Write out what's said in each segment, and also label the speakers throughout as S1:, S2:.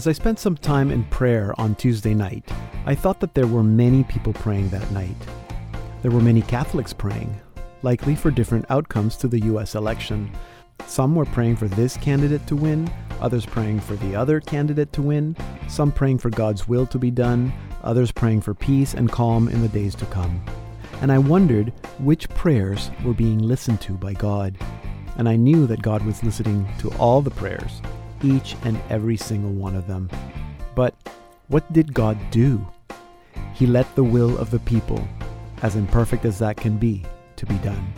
S1: As I spent some time in prayer on Tuesday night, I thought that there were many people praying that night. There were many Catholics praying, likely for different outcomes to the US election. Some were praying for this candidate to win, others praying for the other candidate to win, some praying for God's will to be done, others praying for peace and calm in the days to come. And I wondered which prayers were being listened to by God. And I knew that God was listening to all the prayers, each and every single one of them. But what did God do? He let the will of the people, as imperfect as that can be, to be done.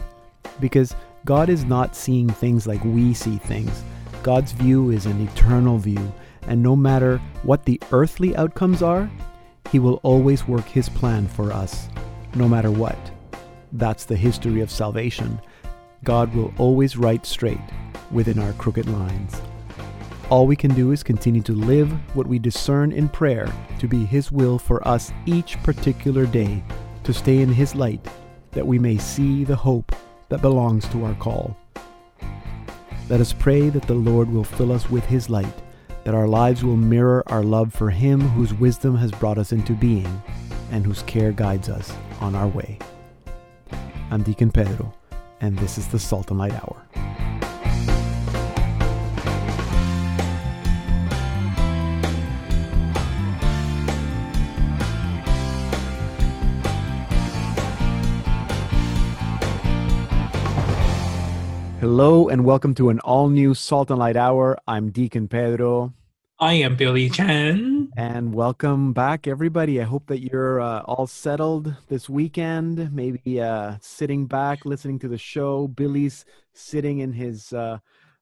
S1: Because God is not seeing things like we see things. God's view is an eternal view, and no matter what the earthly outcomes are, He will always work His plan for us, no matter what. That's the history of salvation. God will always write straight within our crooked lines. All we can do is continue to live what we discern in prayer to be His will for us each particular day, to stay in His light, that we may see the hope that belongs to our call. Let us pray that the Lord will fill us with His light, that our lives will mirror our love for Him whose wisdom has brought us into being and whose care guides us on our way. I'm Deacon Pedro, and this is the Salt and Light Hour. Hello and welcome to an all new Salt and Light Hour. I'm Deacon Pedro.
S2: I am Billy Chen.
S1: And welcome back, everybody. I hope that you're uh, all settled this weekend, maybe uh, sitting back, listening to the show. Billy's sitting in his, uh,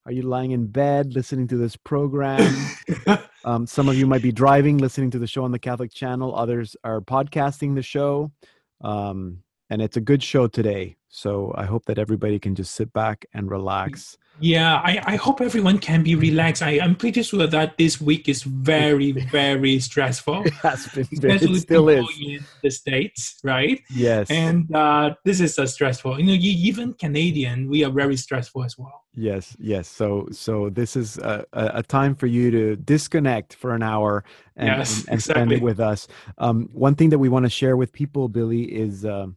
S1: are you lying in bed, listening to this program? um, some of you might be driving, listening to the show on the Catholic channel. Others are podcasting the show. Um, and it's a good show today. So I hope that everybody can just sit back and relax.
S2: Yeah, I, I hope everyone can be relaxed. I, I'm pretty sure that this week is very, very stressful.
S1: It has been,
S2: especially
S1: it still is.
S2: in the States, right?
S1: Yes.
S2: And uh, this is a stressful. You know, even Canadian, we are very stressful as well.
S1: Yes, yes. So, so this is a, a time for you to disconnect for an hour and,
S2: Yes,
S1: and, and spend it with us. Um, one thing that we want to share with people, Billy, is um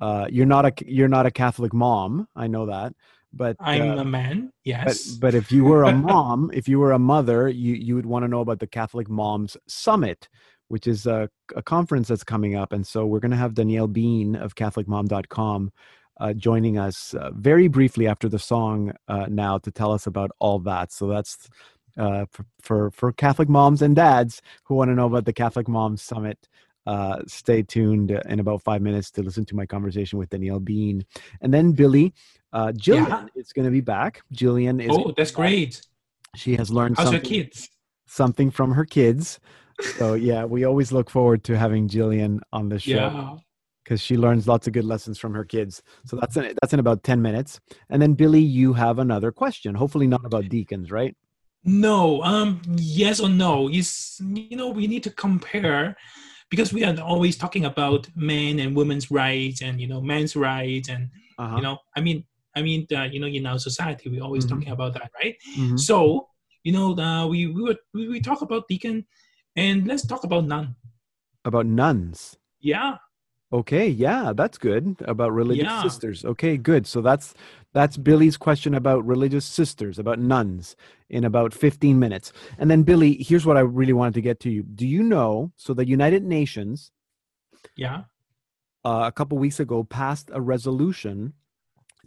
S1: uh, you're not a you're not a Catholic mom. I know that, but
S2: I'm
S1: uh,
S2: a man,
S1: but,
S2: yes.
S1: but if you were a mom, if you were a mother, you you would want to know about the Catholic Moms Summit, which is a, a conference that's coming up, and so we're going to have Danielle Bean of CatholicMom.com uh, joining us uh, very briefly after the song uh, now to tell us about all that. So that's uh, for, for for Catholic moms and dads who want to know about the Catholic Moms Summit. Uh, stay tuned in about five minutes to listen to my conversation with Danielle Bean, and then Billy. Uh, Jillian
S2: Yeah.
S1: is going to be back. Jillian is
S2: oh, that's great.
S1: she has learned
S2: How's
S1: something,
S2: kids?
S1: something from her kids. So yeah, we always look forward to having Jillian on the show
S2: Yeah.
S1: because she learns lots of good lessons from her kids. So that's in, that's in about ten minutes. And then Billy, you have another question. Hopefully not about deacons, right?
S2: No, um, yes or no? Is you know we need to compare because we are always talking about men and women's rights and you know men's rights and
S1: Uh-huh.
S2: you know I mean I mean uh, you know in our society we're always
S1: Mhm.
S2: talking about that right?
S1: Mhm.
S2: So you know uh, we we were we, we talk about deacon and let's talk about nun.
S1: About nuns.
S2: Yeah,
S1: Okay, yeah, that's good. About religious
S2: Yeah.
S1: sisters. Okay, good. So that's that's Billy's question about religious sisters, about nuns in about 15 minutes. And then Billy, here's what I really wanted to get to you. Do you know so the United Nations
S2: yeah.
S1: uh, a couple weeks ago passed a resolution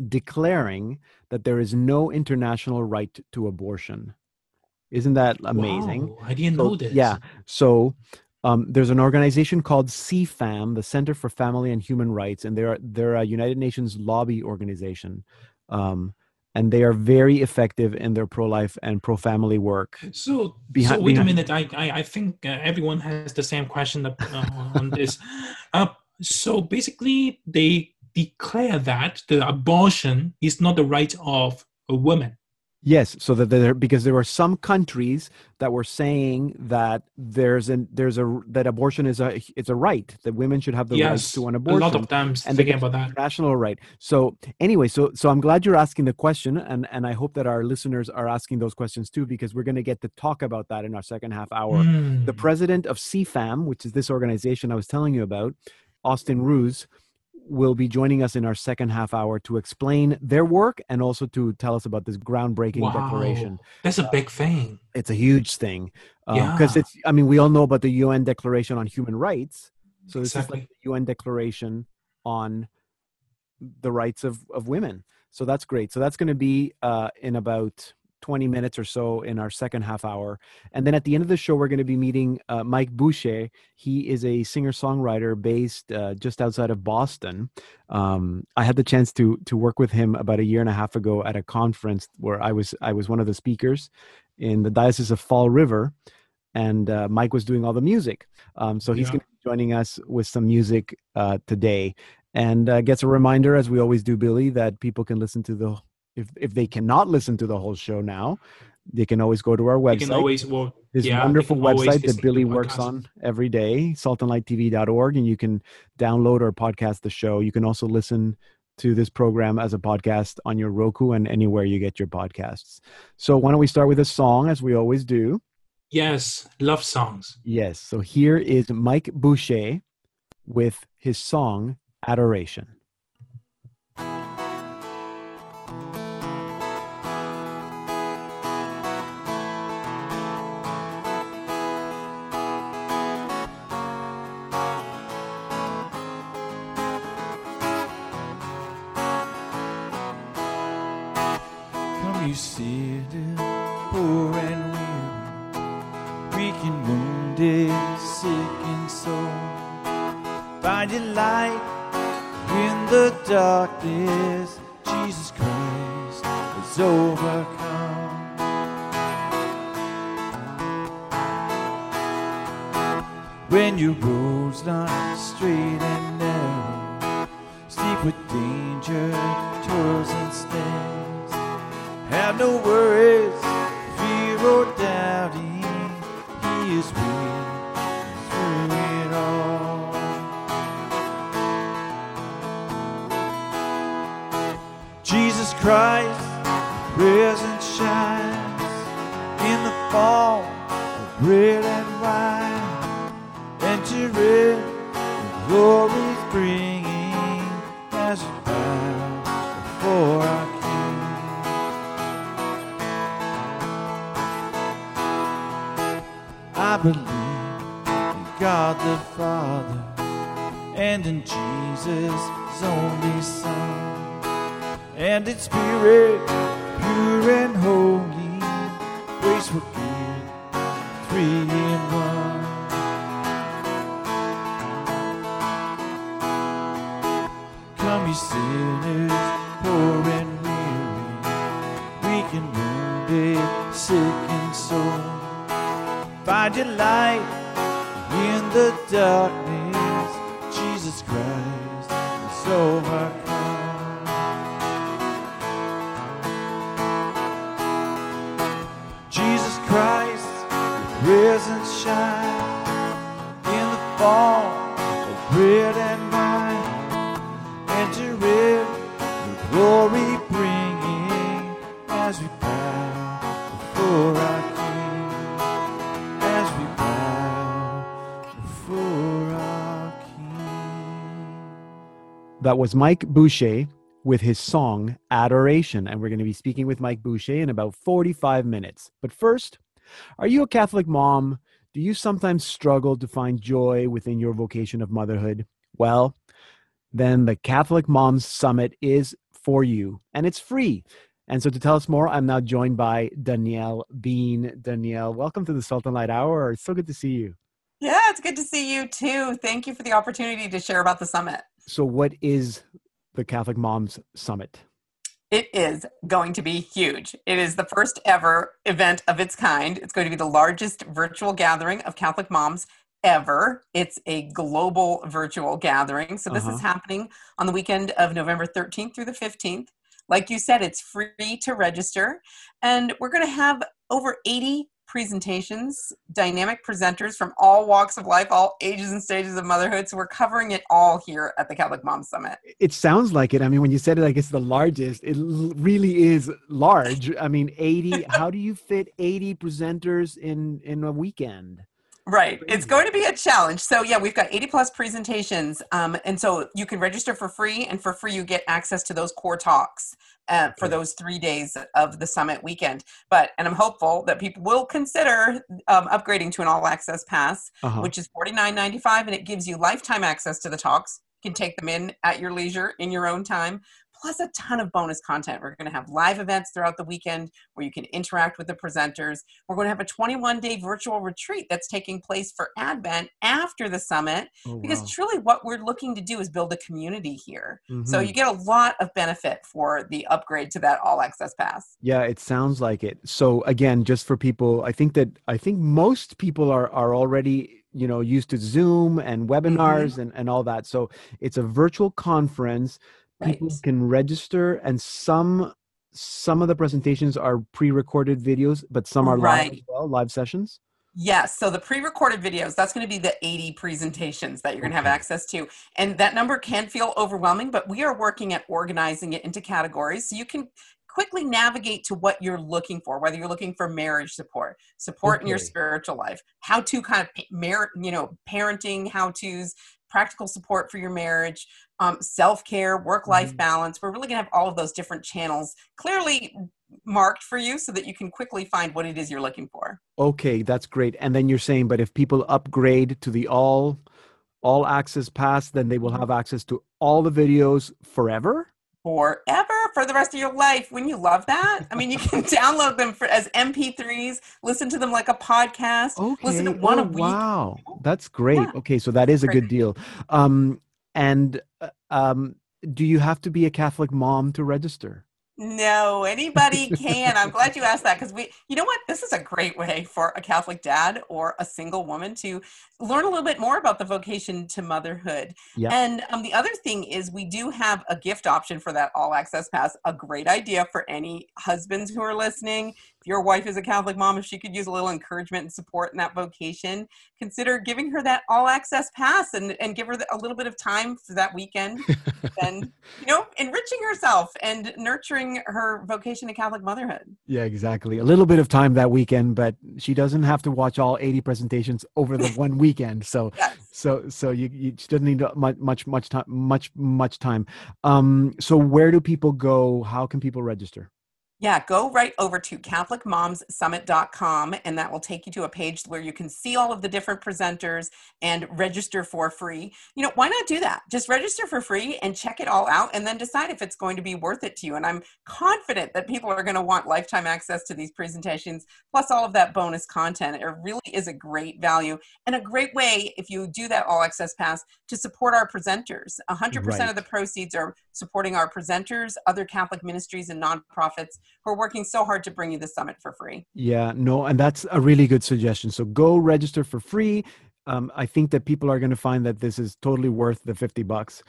S1: declaring that there is no international right to abortion. Isn't that amazing?
S2: Wow, I didn't
S1: So,
S2: know this.
S1: Yeah. So um, there's an organization called CFAM, the Center for Family and Human Rights, and they're they're a United Nations lobby organization, um, and they are very effective in their pro-life and pro-family work.
S2: So,
S1: Behind-
S2: so wait
S1: behind-
S2: a minute. I, I, I think uh, everyone has the same question uh, on this. Uh, so basically, they declare that the abortion is not the right of a woman.
S1: Yes, so that there because there were some countries that were saying that there's an there's a that abortion is a it's a right that women should have the right to an abortion.
S2: a lot of times
S1: and
S2: thinking about that.
S1: national right. So anyway, so so I'm glad you're asking the question, and and I hope that our listeners are asking those questions too, because we're going to get to talk about that in our second half hour. The
S2: Mm.
S1: president of CFAM, which is this organization I was telling you about, Austin Ruse, will be joining us in our second half hour to explain their work and also to tell us about this groundbreaking
S2: Wow.
S1: declaration.
S2: That's a big thing.
S1: It's a huge thing because
S2: Yeah.
S1: it's. I mean, we all know about the UN Declaration on Human Rights. So this is like the UN Declaration on the rights of of women. So that's great. So that's going to be uh, in about 20 minutes or so in our second half hour. And then at the end of the show, we're going to be meeting uh, Mike Boucher. He is a singer songwriter based uh, just outside of Boston. Um, I had the chance to to work with him about a year and a half ago at a conference where I was I was one of the speakers in the Diocese of Fall River, and uh, Mike was doing all the music. Um, so he's
S2: Yeah.
S1: going to be joining us with some music uh, today, and uh, gets a reminder, as we always do, Billy, that people can listen to the if if they cannot listen to the whole show now, they can always go to our
S2: You
S1: website
S2: can always well,
S1: this
S2: yeah,
S1: wonderful website that Billy works on every day, saltandlighttv.org, and you can download or podcast the show. You can also listen to this program as a podcast on your Roku and anywhere you get your podcasts. So why don't we start with a song as we always do?
S2: Yes, love songs.
S1: Yes. So here is Mike Boucher with his song Adoration.
S3: You poor and weary, weak and wounded, sick and sore. Find your light in the darkness. Jesus Christ has overcome. When your road's not straight and narrow, steep with danger, toils and snares. Have no worries, fear or doubting. He is with through it all. Jesus Christ, present shines in the fall of bread
S1: That was Mike Boucher with his song Adoration. And we're going to be speaking with Mike Boucher in about 45 minutes. But first, are you a Catholic mom? Do you sometimes struggle to find joy within your vocation of motherhood? Well, then the Catholic Moms Summit is for you, and it's free. And so to tell us more, I'm now joined by Danielle Bean. Danielle, welcome to the Salt and Light Hour. It's so good to see you.
S4: Yeah, it's good to see you too. Thank you for the opportunity to share about the summit.
S1: So, what is the Catholic Moms Summit?
S4: It is going to be huge. It is the first ever event of its kind. It's going to be the largest virtual gathering of Catholic moms ever. It's a global virtual gathering. So this
S1: Uh-huh.
S4: is happening on the weekend of November 13th through the 15th. Like you said, it's free to register. And we're going to have over 80 presentations, dynamic presenters from all walks of life, all ages and stages of motherhood. So we're covering it all here at the Catholic Mom Summit.
S1: It sounds like it. I mean, when you said it, I guess the largest, it really is large. I mean, 80, how do you fit 80 presenters in, in a weekend?
S4: Right. It's going to be a challenge. So, yeah, we've got 80 plus presentations. Um, and so you can register for free, and for free, you get access to those core talks uh, for those three days of the summit weekend. But, and I'm hopeful that people will consider um, upgrading to an all access pass, uh-huh. which is $49.95, and it gives you lifetime access to the talks. You can take them in at your leisure in your own time plus a ton of bonus content. We're going to have live events throughout the weekend where you can interact with the presenters. We're going to have a 21 day virtual retreat that's taking place for Advent after the summit oh, because wow. truly what we're looking to do is build a community here. Mm-hmm. So you get a lot of benefit for the upgrade to that all access pass.
S1: Yeah, it sounds like it. So again, just for people, I think that I think most people are are already you know used to zoom and webinars mm-hmm. and, and all that so it's a virtual conference people right. can register and some some of the presentations are pre-recorded videos but some are right. live as well live sessions
S4: Yes. So the pre recorded videos, that's going to be the 80 presentations that you're going to have access to. And that number can feel overwhelming, but we are working at organizing it into categories so you can quickly navigate to what you're looking for, whether you're looking for marriage support, support okay. in your spiritual life, how to kind of, you know, parenting, how to's, practical support for your marriage, um, self care, work life mm-hmm. balance. We're really going to have all of those different channels clearly marked for you so that you can quickly find what it is you're looking for.
S1: Okay, that's great. And then you're saying, but if people upgrade to the all all access pass, then they will have access to all the videos forever?
S4: Forever for the rest of your life. When you love that, I mean, you can download them for, as MP3s, listen to them like a podcast, okay. listen to one oh, a week.
S1: Wow, that's great. Yeah. Okay, so that is a good deal. Um, and uh, um, do you have to be a Catholic mom to register?
S4: No, anybody can. I'm glad you asked that because we, you know what? This is a great way for a Catholic dad or a single woman to learn a little bit more about the vocation to motherhood. Yep. And um, the other thing is, we do have a gift option for that all access pass. A great idea for any husbands who are listening your wife is a Catholic mom, if she could use a little encouragement and support in that vocation, consider giving her that all access pass and, and give her a little bit of time for that weekend and, you know, enriching herself and nurturing her vocation to Catholic motherhood.
S1: Yeah, exactly. A little bit of time that weekend, but she doesn't have to watch all 80 presentations over the one weekend. So, yes. so, so you, you she doesn't need much, much, much time, much, much time. Um, so where do people go? How can people register?
S4: Yeah, go right over to CatholicMomsSummit.com and that will take you to a page where you can see all of the different presenters and register for free. You know, why not do that? Just register for free and check it all out and then decide if it's going to be worth it to you. And I'm confident that people are going to want lifetime access to these presentations plus all of that bonus content. It really is a great value and a great way if you do that all access pass to support our presenters. 100% right. of the proceeds are supporting our presenters, other Catholic ministries and nonprofits who are working so hard to bring you the summit for free.
S1: Yeah, no, and that's a really good suggestion. So go register for free. Um, I think that people are going to find that this is totally worth the 50 bucks.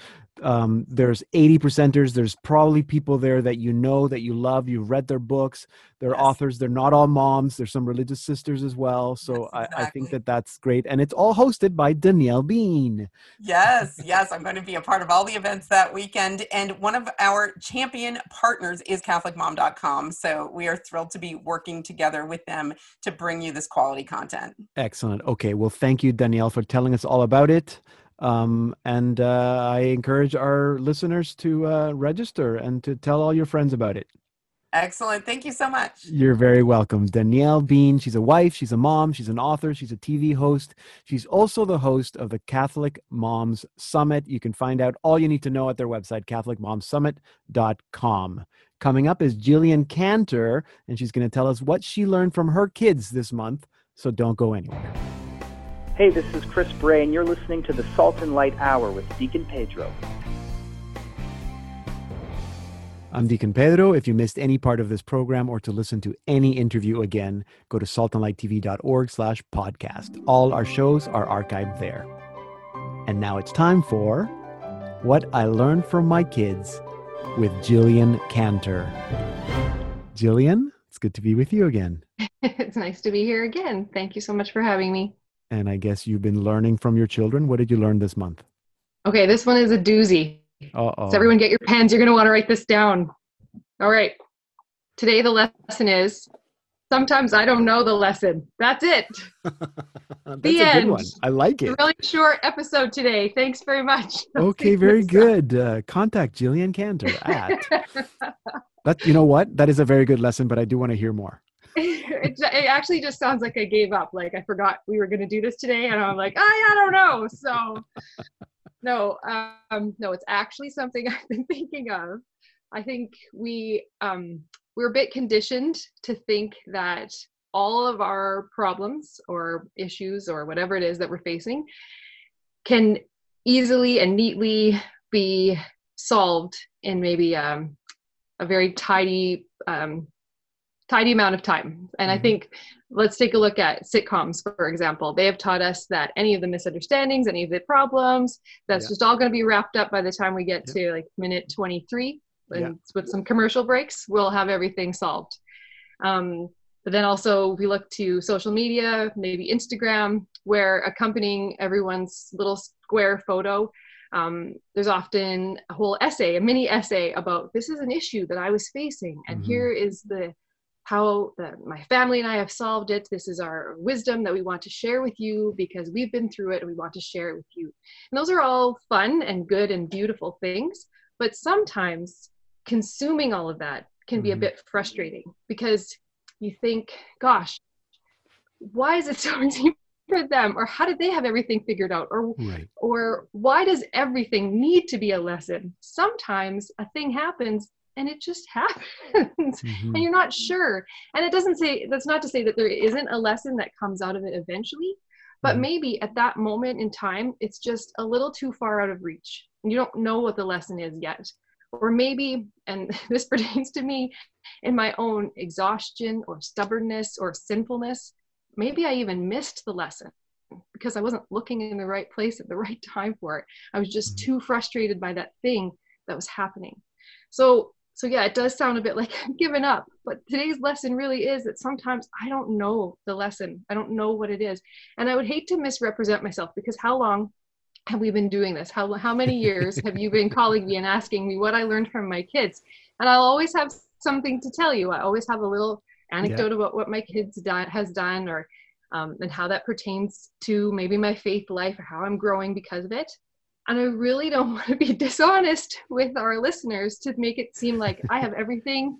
S1: Um, there's 80 percenters there's probably people there that you know that you love you've read their books they're yes. authors they're not all moms there's some religious sisters as well so exactly. I, I, think that that's great and it's all hosted by danielle bean.
S4: Yes yes i'm going to be a part of all the events that weekend and one of our champion partners is catholicmom.com so we are thrilled to be working together with them to bring you this quality content.
S1: Excellent. Okay well thank you danielle for telling us all about it um, and uh, I encourage our listeners to uh, register and to tell all your friends about it.
S4: Excellent. Thank you so much.
S1: You're very welcome. Danielle Bean, she's a wife, she's a mom, she's an author, she's a TV host. She's also the host of the Catholic Moms Summit. You can find out all you need to know at their website, CatholicMomSummit.com. Coming up is Jillian Cantor, and she's going to tell us what she learned from her kids this month. So don't go anywhere.
S5: Hey, this is Chris Bray, and you're listening to the Salt and Light Hour with Deacon Pedro.
S1: I'm Deacon Pedro. If you missed any part of this program or to listen to any interview again, go to saltandlighttv.org slash podcast. All our shows are archived there. And now it's time for What I Learned from My Kids with Jillian Cantor. Jillian, it's good to be with you again.
S6: it's nice to be here again. Thank you so much for having me.
S1: And I guess you've been learning from your children. What did you learn this month?
S6: Okay, this one is a doozy.
S1: Uh-oh.
S6: So everyone get your pens. You're going to want to write this down. All right. Today the lesson is sometimes I don't know the lesson. That's it.
S1: That's
S6: The
S1: a good
S6: end.
S1: one. I like it.
S6: really short episode today. Thanks very much.
S1: Okay, very good. Uh, contact Jillian Cantor at. but you know what? That is a very good lesson, but I do want to hear more.
S6: it, it actually just sounds like I gave up. Like I forgot we were going to do this today, and I'm like, I, I don't know. So, no, um, no, it's actually something I've been thinking of. I think we um, we're a bit conditioned to think that all of our problems or issues or whatever it is that we're facing can easily and neatly be solved in maybe um, a very tidy um, tidy amount of time. And I
S1: Mhm.
S6: think let's take a look at sitcoms, for example. They have taught us that any of the misunderstandings, any of the problems, that's
S1: Yeah.
S6: just all going to be wrapped up by the time we get to like minute 23. And
S1: Yeah.
S6: with some commercial breaks, we'll have everything solved. Um, but then also we look to social media, maybe Instagram, where accompanying everyone's little square photo, um, there's often a whole essay, a mini essay about this is an issue that I was facing, and
S1: Mhm.
S6: here is the how the, my family and I have solved it. This is our wisdom that we want to share with you because we've been through it and we want to share it with you. And those are all fun and good and beautiful things, but sometimes consuming all of that can be a
S1: Mhm.
S6: bit frustrating because you think, gosh, why is it so easy for them? Or how did they have everything figured out? Or
S1: Right.
S6: or why does everything need to be a lesson? Sometimes a thing happens and it just happens
S1: Mhm.
S6: and you're not sure. And it doesn't say that's not to say that there isn't a lesson that comes out of it eventually, but
S1: Mhm.
S6: maybe at that moment in time it's just a little too far out of reach. And you don't know what the lesson is yet. Or maybe, and this pertains to me in my own exhaustion or stubbornness or sinfulness, maybe I even missed the lesson because I wasn't looking in the right place at the right time for it. I was just
S1: Mhm.
S6: too frustrated by that thing that was happening. So, so yeah, it does sound a bit like I've given up, but today's lesson really is that sometimes I don't know the lesson. I don't know what it is. And I would hate to misrepresent myself because how long have we been doing this? How, how many years have you been calling me and asking me what I learned from my kids? And I'll always have something to tell you. I always have a little anecdote about what my kids done, has done or um, and how that pertains to maybe my faith life or how I'm growing because of it. And I really don't want to be dishonest with our listeners to make it seem like I have everything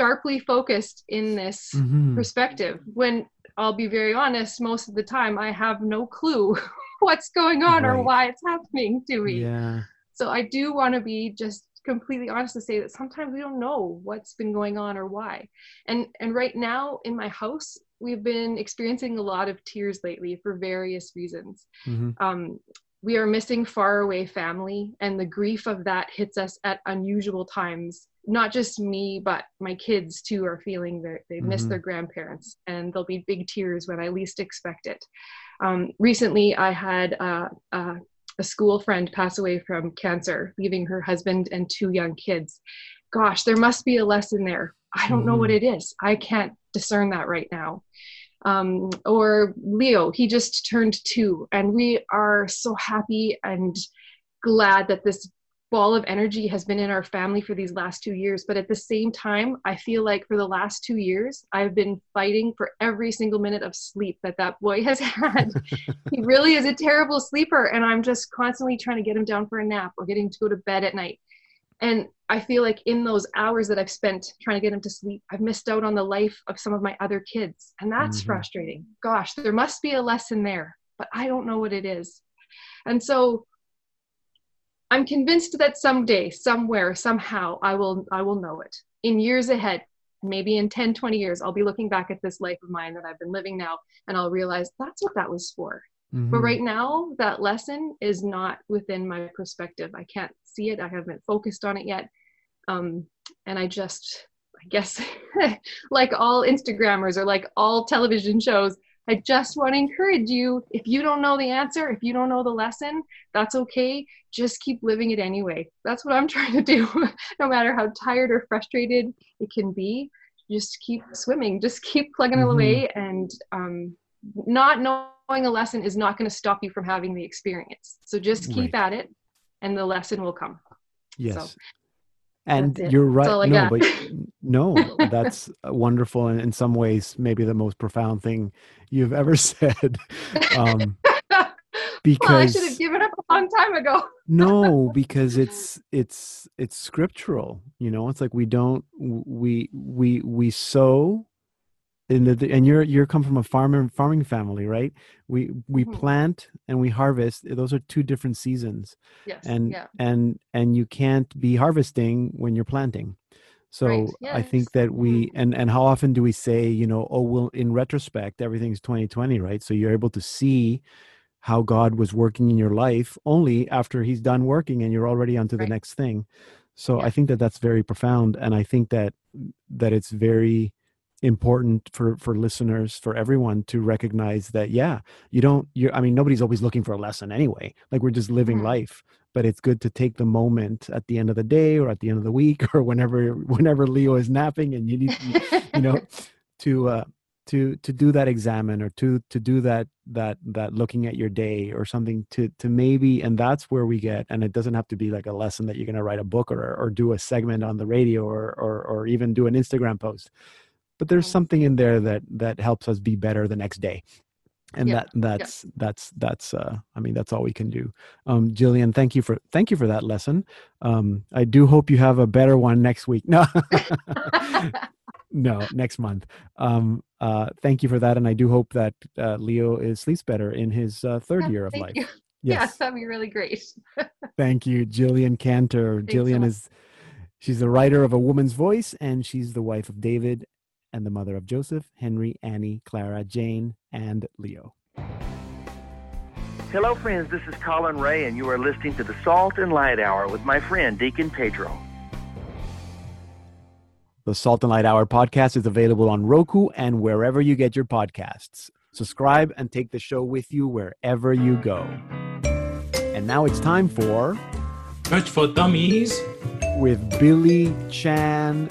S6: sharply focused in this
S1: Mhm.
S6: perspective when I'll be very honest, most of the time I have no clue what's going on or why it's happening to me.
S1: Yeah.
S6: So I do want to be just completely honest to say that sometimes we don't know what's been going on or why. And and right now in my house, we've been experiencing a lot of tears lately for various reasons.
S1: Mhm.
S6: Um, we are missing far away family, and the grief of that hits us at unusual times. Not just me, but my kids too are feeling that they miss
S1: Mhm.
S6: their grandparents, and there'll be big tears when I least expect it. Um, recently, I had uh, uh, a school friend pass away from cancer, leaving her husband and two young kids. Gosh, there must be a lesson there. I don't know what it is. I can't discern that right now. Um, or Leo, he just turned two, and we are so happy and glad that this ball of energy has been in our family for these last two years. But at the same time, I feel like for the last two years, I've been fighting for every single minute of sleep that that boy has had. he really is a terrible sleeper, and I'm just constantly trying to get him down for a nap or getting to go to bed at night. And I feel like in those hours that I've spent trying to get him to sleep, I've missed out on the life of some of my other kids. And that's
S1: Mhm.
S6: frustrating. Gosh, there must be a lesson there, but I don't know what it is. And so I'm convinced that someday, somewhere, somehow, I will I will know it. In years ahead, maybe in 10, 20 years, I'll be looking back at this life of mine that I've been living now, and I'll realize that's what that was for. But
S1: Mhm.
S6: right now, that lesson is not within my perspective. I can't see it. I haven't focused on it yet. Um, and I just, I guess, like all Instagrammers or like all television shows, I just want to encourage you if you don't know the answer, if you don't know the lesson, that's okay. Just keep living it anyway. That's what I'm trying to do. no matter how tired or frustrated it can be, just keep swimming, just keep plugging
S1: Mhm.
S6: it away. And um, not knowing a lesson is not going to stop you from having the experience. So just keep at it and the lesson will come.
S1: Yes. and you're right. No, but no, that's wonderful, and in some ways, maybe the most profound thing you've ever said. Um,
S6: well, I should have given up a long time ago.
S1: no, because it's it's it's scriptural. You know, it's like we don't we we we sow. In the, and you're you're come from a farmer farming family, right? We we
S6: Mhm.
S1: plant and we harvest. Those are two different seasons
S6: Yes.
S1: and
S6: yeah.
S1: and and you can't be harvesting when you're planting so
S6: Right,
S1: i think that we
S6: Mhm.
S1: and and how often do we say you know oh well in retrospect everything's 2020 right so you're able to see how god was working in your life only after he's done working and you're already onto the
S6: Right.
S1: next thing so i think that that's very profound and i think that that it's very important for for listeners for everyone to recognize that yeah you don't you i mean nobody's always looking for a lesson anyway like we're just living
S6: Mhm.
S1: life but it's good to take the moment at the end of the day or at the end of the week or whenever whenever leo is napping and you need you, you know to uh to to do that examen or to to do that that that looking at your day or something to to maybe and that's where we get and it doesn't have to be like a lesson that you're going to write a book or or do a segment on the radio or or or even do an instagram post but there's something in there that that helps us be better the next day. And
S6: Yeah,
S1: that that's that's that's uh i mean that's all we can do. Um jillian thank you for thank you for that lesson. Um i do hope you have a better one next week. No. No next month. Um uh thank you for that and i do hope that uh, leo is sleeps better in his uh, third
S6: Yeah,
S1: year of life.
S6: you. Yeah,
S1: yes
S6: that'd be really great.
S1: thank you jillian cantor.
S6: Thanks
S1: jillian
S6: much.
S1: is she's the writer of a woman's voice and she's the wife of david and the mother of joseph henry annie clara jane and leo
S7: Hello, friends. This is Collin Raye, and you are listening to the Salt and Light Hour with my friend Deacon Pedro.
S1: The Salt and Light Hour podcast is available on Roku and wherever you get your podcasts. Subscribe and take the show with you wherever you go. And now it's time for
S2: Church for Dummies.
S1: with Billy Chan.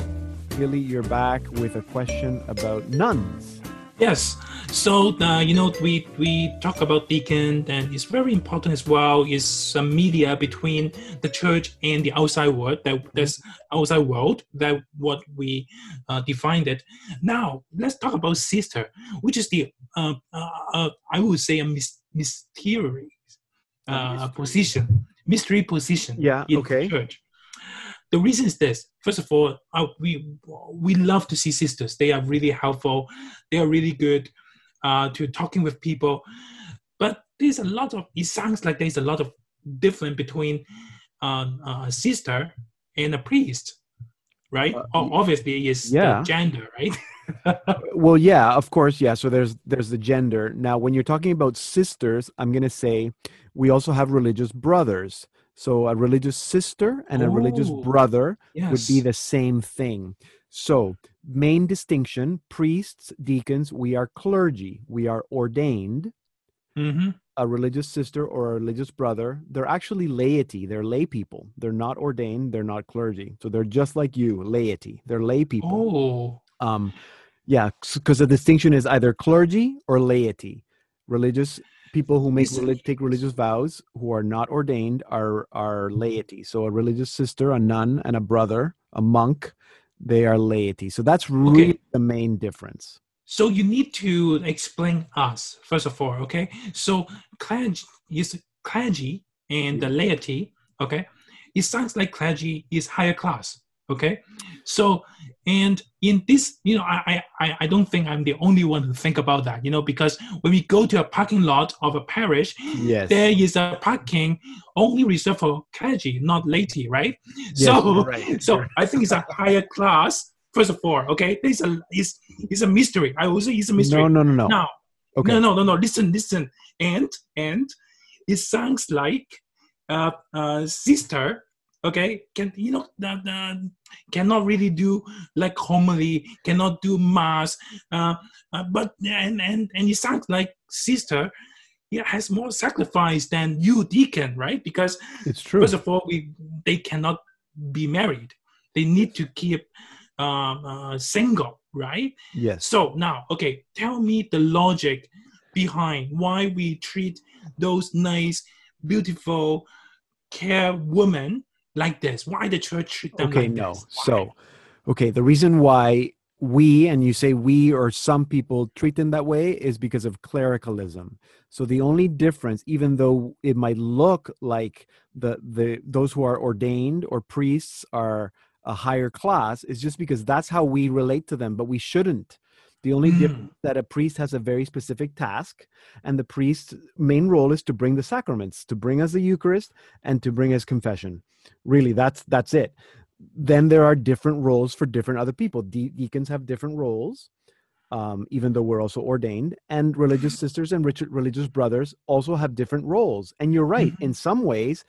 S1: Billy, you're back with a question about nuns.
S2: Yes. So uh, you know we we talk about deacon, and it's very important as well. Is a media between the church and the outside world. That that's outside world. That what we uh, defined it. Now let's talk about sister, which is the uh, uh, uh, I would say a mysterious uh, position, mystery position.
S1: Yeah,
S2: in
S1: okay.
S2: the church. The reason is this. First of all, uh, we we love to see sisters. They are really helpful. They are really good uh, to talking with people. But there's a lot of. It sounds like there's a lot of difference between um, a sister and a priest, right?
S1: Uh,
S2: Obviously, it's
S1: yeah.
S2: gender, right?
S1: Well, yeah, of course, yeah. So there's there's the gender. Now, when you're talking about sisters, I'm going to say we also have religious brothers. So a religious sister and a religious
S2: Oh,
S1: brother
S2: yes.
S1: would be the same thing. So, main distinction priests, deacons, we are clergy, we are ordained.
S2: hmm
S1: A religious sister or a religious brother, they're actually laity, they're lay people. They're not ordained, they're not clergy. So, they're just like you, laity. They're lay people.
S2: Oh,
S1: Um, yeah, because the distinction is either clergy or laity. Religious people who make relig- take religious vows who are not ordained are are laity. So a religious sister, a nun, and a brother, a monk, they are laity. So that's really the main difference.
S2: So you need to explain us first of all, okay? So clergy is clergy and the laity, okay? It sounds like clergy is higher class, okay? So and in this, you know, I I I don't think I'm the only one who think about that, you know, because when we go to a parking lot of a parish,
S1: Yes.
S2: there is a parking only reserved for clergy, not laity, right?
S1: Yes,
S2: so
S1: right.
S2: so I think it's a higher class. First of all, okay, it's a it's, it's a mystery. I say it's a mystery.
S1: No, no, no, no.
S2: Now,
S1: okay.
S2: no, no, no, no. Listen, listen, and and it sounds like uh, uh, sister okay can you know that the, cannot really do like homily cannot do mass uh, uh, but and and and it sounds like sister yeah, has more sacrifice than you deacon right because
S1: It's true.
S2: first of all we they cannot be married they need to keep um, uh, single right
S1: yes.
S2: so now okay tell me the logic behind why we treat those nice beautiful care women like this? Why the church treat them
S1: okay
S2: like
S1: no. so okay the reason why we and you say we or some people treat them that way is because of clericalism. So the only difference even though it might look like the the those who are ordained or priests are a higher class is just because that's how we relate to them but we shouldn't the only
S2: Mm.
S1: difference is that a priest has a very specific task and the priest's main role is to bring the sacraments to bring us the eucharist and to bring us confession. Really that's that's it. Then there are different roles for different other people. De- deacons have different roles um, even though we're also ordained and religious sisters and rich- religious brothers also have different roles. And you're right in some ways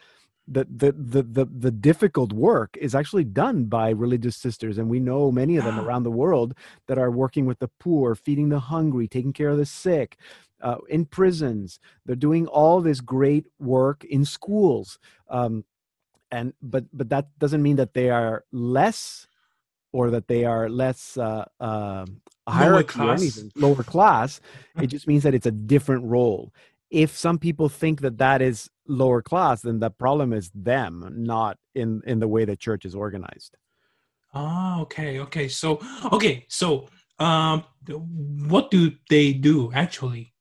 S1: the, the the the the difficult work is actually done by religious sisters and we know many of them around the world that are working with the poor feeding the hungry taking care of the sick uh, in prisons. They're doing all this great work in schools um, and but but that doesn't mean that they are less or that they are less uh, uh, hierarchy or
S2: class.
S1: anything lower class. It just means that it's a different role if some people think that that is lower class then the problem is them not in in the way the church is organized.
S2: Ah okay okay. So okay so um what do they do actually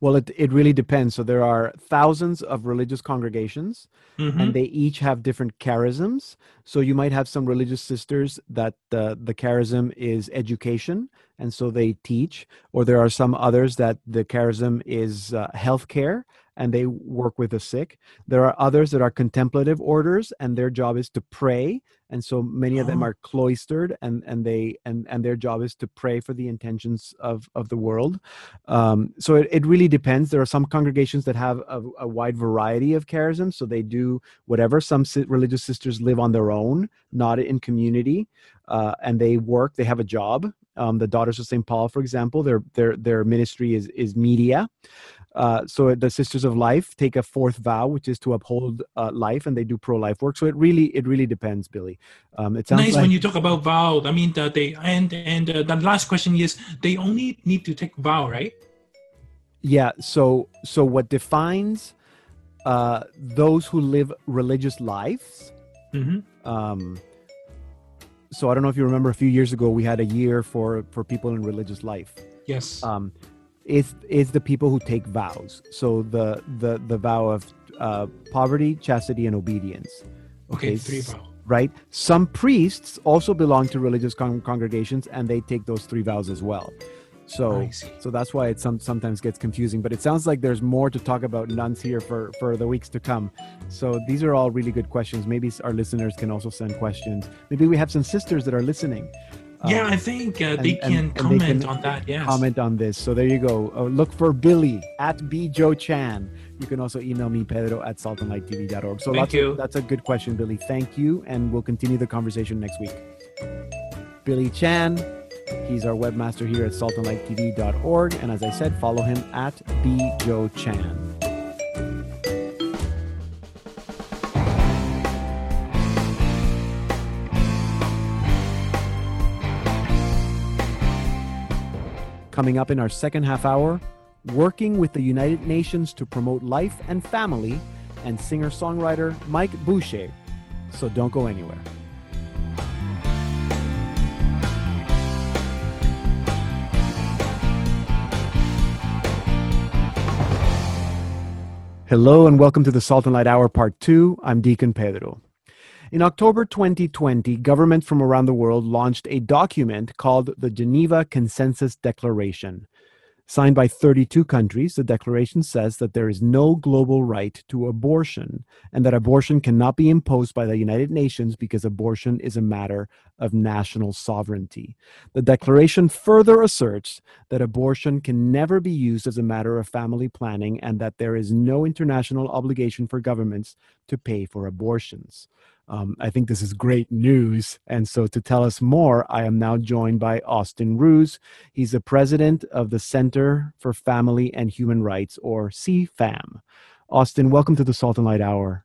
S1: well it, it really depends so there are thousands of religious congregations
S2: Mhm.
S1: and they each have different charisms. So you might have some religious sisters that the the charism is education, and so they teach, or there are some others that the charism is uh, healthcare, and they work with the sick. There are others that are contemplative orders, and their job is to pray, and so many of them are cloistered, and and they and and their job is to pray for the intentions of of the world. Um, so it, it really depends. There are some congregations that have a, a wide variety of charisms, so they do whatever. Some religious sisters live on their own, not in community, uh, and they work. They have a job. Um, the Daughters of St. Paul, for example, their their their ministry is is media. Uh, so the Sisters of Life take a fourth vow, which is to uphold uh, life, and they do pro life work. So it really it really depends, Billy. Um, it sounds
S2: nice
S1: like
S2: when you talk about vow i mean that they and and uh, the last question is they only need to take vow right
S1: Yeah. So so what defines uh, those who live religious lives?
S2: mm-hmm.
S1: Um, so I don't know if you remember a few years ago we had a year for for people in religious life.
S2: yes
S1: Um, is is the people who take vows. So the the the vow of uh, poverty, chastity, and obedience.
S2: okay
S1: s-
S2: three vow
S1: Right. Some priests also belong to religious con- congregations, and they take those three vows as well. So so that's why it some, sometimes gets confusing. But it sounds like there's more to talk about nuns here for, for the weeks to come. So these are all really good questions. Maybe our listeners can also send questions. Maybe we have some sisters that are listening.
S2: Yeah
S1: um,
S2: i think uh, they
S1: and-
S2: can
S1: and they
S2: comment
S1: can
S2: on that yes
S1: Comment on this. So there you go. Uh, look for Billy at B Joe Chan. You can also email me Pedro at saltandlighttv.org. So
S2: Thank you.
S1: Of, that's a good question, Billy. Thank you, and we'll continue the conversation next week. Billy Chan. He's our webmaster here at saltandlighttv.org. And as I said, follow him at B Joe Chan. Coming up in our second half hour, working with the United Nations to promote life and family, and singer songwriter Mike Boucher. So don't go anywhere. Hello and welcome to the Salt and Light Hour Part 2. I'm Deacon Pedro. In October 2020, governments from around the world launched a document called the Geneva Consensus Declaration. Signed by 32 countries, the declaration says that there is no global right to abortion and that abortion cannot be imposed by the United Nations because abortion is a matter of national sovereignty. The declaration further asserts that abortion can never be used as a matter of family planning and that there is no international obligation for governments to pay for abortions. Um, I think this is great news. And so, to tell us more, I am now joined by Austin Ruse. He's the president of the Center for Family and Human Rights, or CFAM. Austin, welcome to the Salt and Light Hour.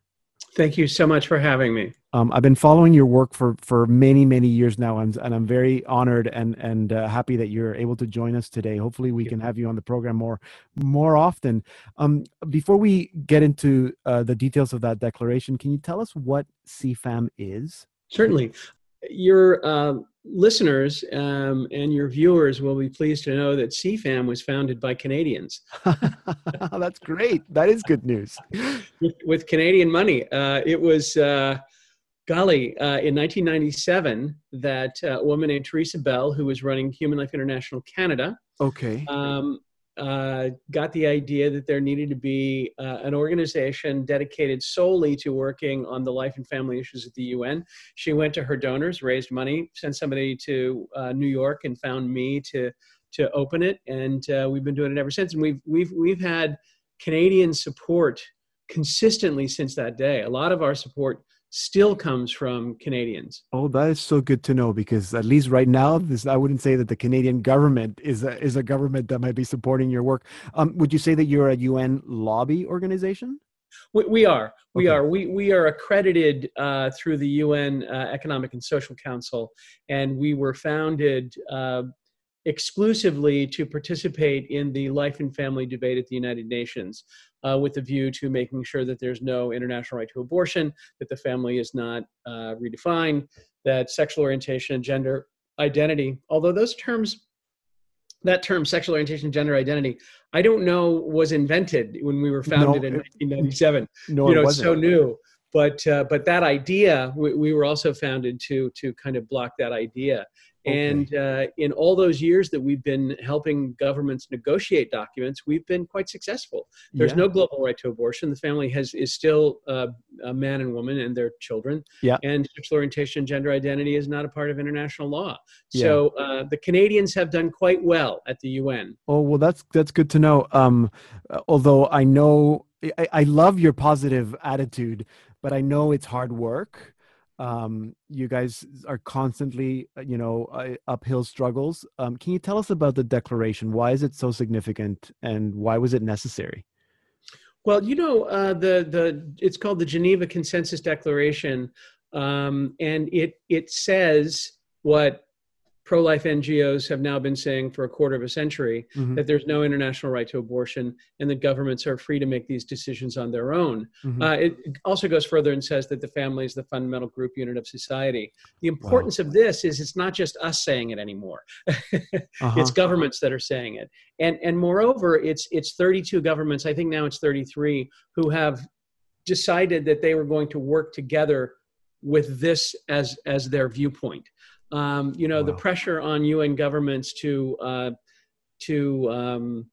S8: Thank you so much for having me.
S1: Um, I've been following your work for for many many years now, and, and I'm very honored and and uh, happy that you're able to join us today. Hopefully, we can have you on the program more more often. Um, before we get into uh, the details of that declaration, can you tell us what CFAM is?
S8: Certainly, your uh, listeners um, and your viewers will be pleased to know that CFAM was founded by Canadians.
S1: That's great. That is good news.
S8: with, with Canadian money, uh, it was. Golly, uh, in 1997, that uh, woman named Teresa Bell, who was running Human Life International Canada,
S1: okay,
S8: um, uh, got the idea that there needed to be uh, an organization dedicated solely to working on the life and family issues at the UN. She went to her donors, raised money, sent somebody to uh, New York, and found me to to open it, and uh, we've been doing it ever since. And we've we've we've had Canadian support consistently since that day. A lot of our support still comes from Canadians.
S1: Oh, that is so good to know because at least right now, this I wouldn't say that the Canadian government is a, is a government that might be supporting your work. Um, would you say that you're a UN lobby organization?
S8: We, we are. We okay. are. We we are accredited uh, through the UN uh, Economic and Social Council, and we were founded. Uh, exclusively to participate in the life and family debate at the United Nations uh, with a view to making sure that there's no international right to abortion, that the family is not uh, redefined, that sexual orientation and gender identity, although those terms, that term sexual orientation and gender identity, I don't know was invented when we were founded no, in 1997. No, you know, it's so new. But uh, but that idea, we, we were also founded to to kind of block that idea. Okay. And uh, in all those years that we've been helping governments negotiate documents, we've been quite successful. There's yeah. no global right to abortion. The family has is still uh, a man and woman and their children.
S1: Yeah.
S8: And sexual orientation and gender identity is not a part of international law. So uh, the Canadians have done quite well at the UN.
S1: Oh well, that's that's good to know. Um, although I know I, I love your positive attitude, but I know it's hard work um, you guys are constantly uh, you know uh, uphill struggles um, can you tell us about the declaration? Why is it so significant and why was it necessary?
S8: Well you know uh, the the it's called the geneva consensus declaration um, and it it says what pro-life NGOs have now been saying for a quarter of a century mm-hmm. that there's no international right to abortion and that governments are free to make these decisions on their own. Mm-hmm. Uh, it also goes further and says that the family is the fundamental group unit of society. The importance wow. of this is it's not just us saying it anymore; uh-huh. it's governments that are saying it, and and moreover, it's it's 32 governments. I think now it's 33 who have decided that they were going to work together with this as as their viewpoint. Um, you know, wow. the pressure on UN governments to uh, to um,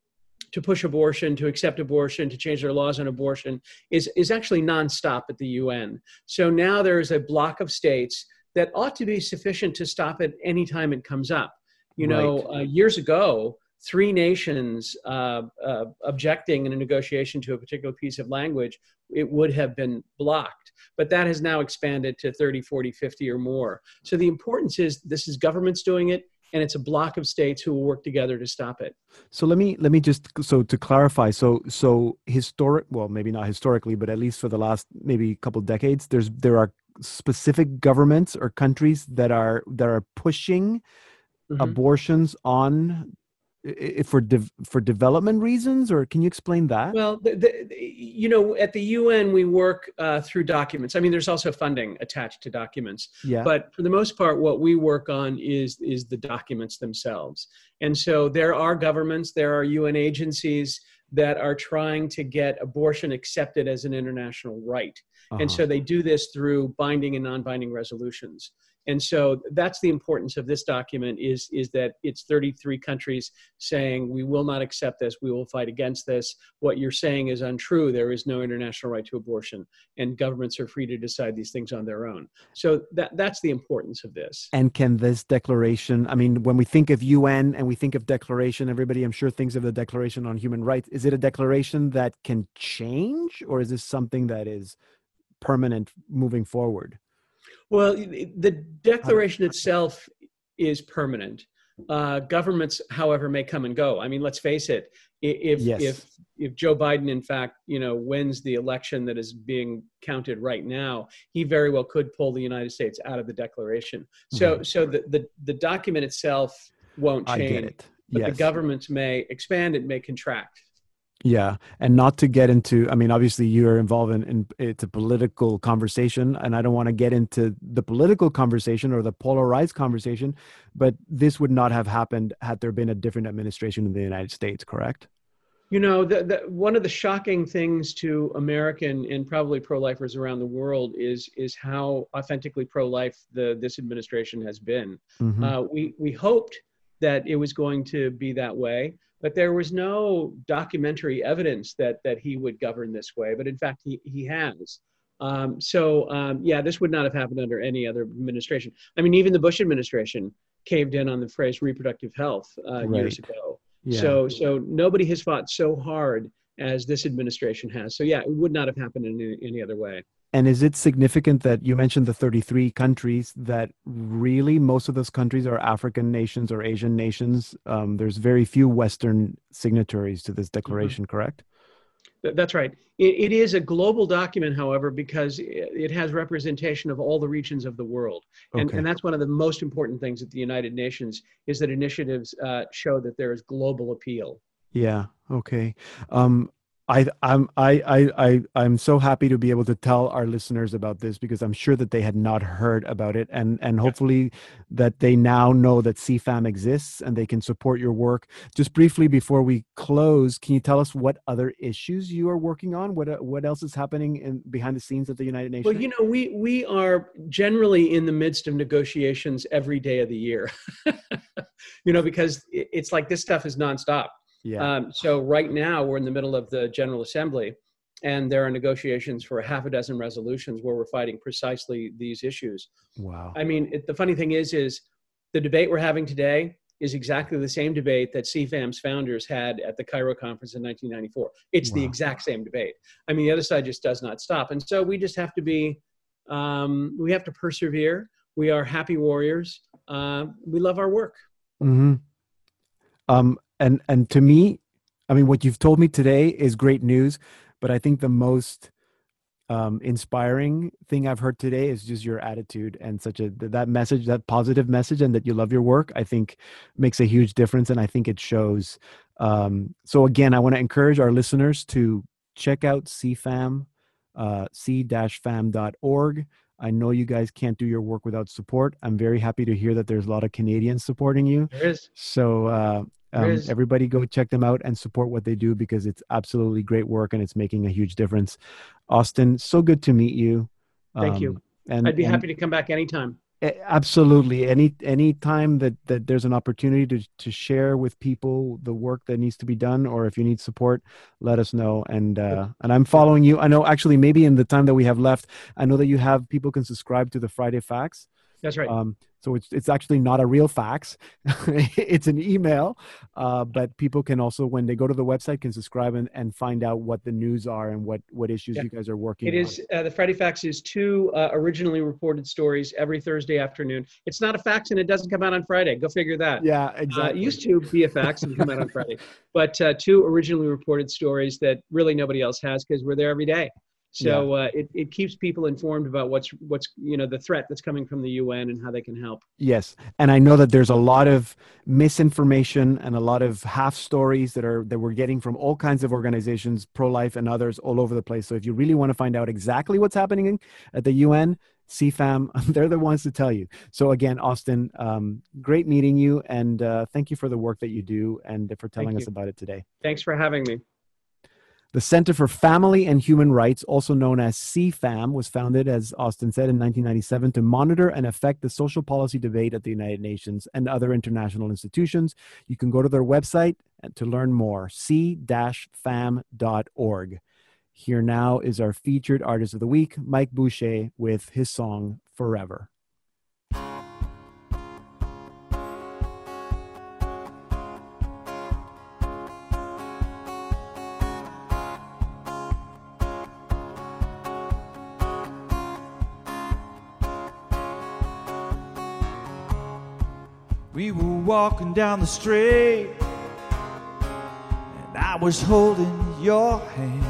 S8: to push abortion, to accept abortion, to change their laws on abortion is is actually nonstop at the UN. So now there is a block of states that ought to be sufficient to stop it any time it comes up. You know, right. uh, years ago, three nations uh, uh, objecting in a negotiation to a particular piece of language, it would have been blocked. But that has now expanded to 30, 40, 50 or more. So the importance is this is governments doing it, and it's a block of states who will work together to stop it.
S1: So let me let me just so to clarify. So so historic, well, maybe not historically, but at least for the last maybe couple decades, there's there are specific governments or countries that are that are pushing Mm-hmm. abortions on for de- for development reasons or can you explain that
S8: well the, the, you know at the un we work uh, through documents i mean there's also funding attached to documents
S1: yeah
S8: but for the most part what we work on is is the documents themselves and so there are governments there are un agencies that are trying to get abortion accepted as an international right.
S1: Uh-huh.
S8: And so they do this through binding and non-binding resolutions. And so that's the importance of this document is, is that it's 33 countries saying we will not accept this, we will fight against this. What you're saying is untrue. There is no international right to abortion, and governments are free to decide these things on their own. So that, that's the importance of this.
S1: And can this declaration, I mean, when we think of UN and we think of declaration, everybody I'm sure thinks of the Declaration on Human Rights. Is it a declaration that can change, or is this something that is permanent moving forward?
S8: Well, the declaration itself is permanent. Uh, governments, however, may come and go. I mean, let's face it. If
S1: Yes.
S8: if if Joe Biden, in fact, you know, wins the election that is being counted right now, he very well could pull the United States out of the declaration. So so the the, the document itself won't change.
S1: I get it.
S8: but
S1: yes.
S8: the governments may expand. It may contract.
S1: Yeah, and not to get into. I mean, obviously, you're involved in, in it's a political conversation, and I don't want to get into the political conversation or the polarized conversation. But this would not have happened had there been a different administration in the United States. Correct?
S8: You know, the, the, one of the shocking things to American and probably pro-lifers around the world is is how authentically pro-life the this administration has been.
S1: Mhm.
S8: Uh, we we hoped that it was going to be that way, but there was no documentary evidence that that he would govern this way. But in fact, he he has. Um, so um, yeah, this would not have happened under any other administration. I mean, even the Bush administration caved in on the phrase reproductive health uh, years ago.
S1: yeah.
S8: So so nobody has fought so hard as this administration has. So yeah, it would not have happened in any, any other way.
S1: And is it significant that you mentioned the 33 countries that really most of those countries are African nations or Asian nations? Um, there's very few Western signatories to this
S8: Mm-hmm.
S1: declaration, correct?
S8: That's right. It, it is a global document, however, because it, it has representation of all the regions of the world, and,
S1: Okay.
S8: and that's one of the most important things at the United Nations is that initiatives uh, show that there is global appeal.
S1: Yeah. Okay. Um, I, I'm I, I I I'm so happy to be able to tell our listeners about this because I'm sure that they had not heard about it, and and hopefully that they now know that CFAM exists and they can support your work. Just briefly before we close, can you tell us what other issues you are working on? What uh, what else is happening in behind the scenes at the United Nations?
S8: Well, you know, we we are generally in the midst of negotiations every day of the year. you know, because it's like this stuff is nonstop.
S1: Yeah.
S8: Um, so right now we're in the middle of the General Assembly, and there are negotiations for a half a dozen resolutions where we're fighting precisely these issues.
S1: wow.
S8: I mean, it, the funny thing is, is the debate we're having today is exactly the same debate that CFAM's founders had at the Cairo conference in 1994. It's the exact same debate. I mean, the other side just does not stop, and so we just have to be, um, we have to persevere. We are happy warriors. Uh, we love our work.
S1: hmm Um, and and to me, I mean, what you've told me today is great news. But I think the most um, inspiring thing I've heard today is just your attitude and such a that message, that positive message, and that you love your work. I think makes a huge difference, and I think it shows. Um, so again, I want to encourage our listeners to check out CFAM, uh, c-fam.org. I know you guys can't do your work without support. I'm very happy to hear that there's a lot of Canadians supporting you.
S8: There is.
S1: So uh, um, everybody go check them out and support what they do because it's absolutely great work and it's making a huge difference. Austin, so good to meet you.
S8: Thank you.
S1: Um, And
S8: I'd be
S1: and-
S8: happy to come back anytime.
S1: Absolutely. Any any time that that there's an opportunity to to share with people the work that needs to be done, or if you need support, let us know. And uh, and I'm following you. I know actually maybe in the time that we have left, I know that you have people can subscribe to the Friday Fax.
S8: That's right.
S1: Um, so it's it's actually not a real fax; it's an email. Uh, but people can also, when they go to the website, can subscribe and, and find out what the news are and what what issues
S8: Yeah.
S1: you guys are working.
S8: It
S1: on.
S8: is uh, the Friday Fax is two uh, originally reported stories every Thursday afternoon. It's not a fax and it doesn't come out on Friday. Go figure that.
S1: Yeah,
S8: Uh,
S1: exactly.
S8: it used to be a fax and come out on Friday, but uh, two originally reported stories that really nobody else has because we're there every day. So uh, it, it keeps people informed about what's what's you know the threat that's coming from the UN and how they can help.
S1: Yes, and I know that there's a lot of misinformation and a lot of half stories that are that we're getting from all kinds of organizations, pro-life and others, all over the place. So if you really want to find out exactly what's happening at the UN, CFAM, they're the ones to tell you. So again, Austin, um, great meeting you, and uh, thank you for the work that you do and for telling us
S8: you.
S1: about it today.
S8: Thanks for having me.
S1: The Center for Family and Human Rights, also known as CFAM, was founded, as Austin said, in 1997 to monitor and affect the social policy debate at the United Nations and other international institutions. You can go to their website to learn more, c-fam.org. Here now is our featured artist of the week, Mike Boucher, with his song Forever.
S3: Walking down the street, and I was holding your hand,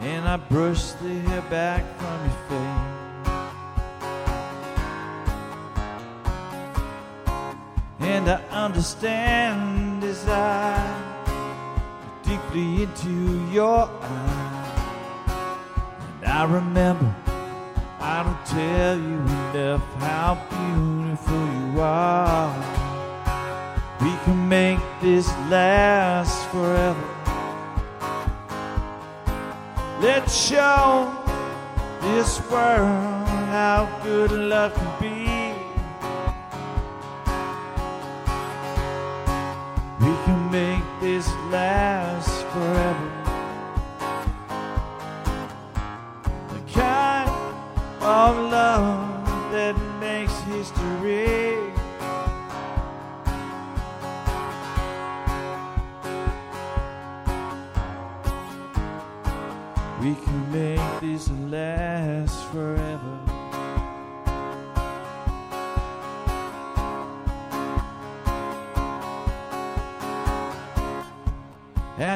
S3: and I brushed the hair back from your face. And I understand as I deeply into your eyes, and I remember. I don't tell you enough how beautiful you are. We can make this last forever. Let's show this world how good love can be. We can make this last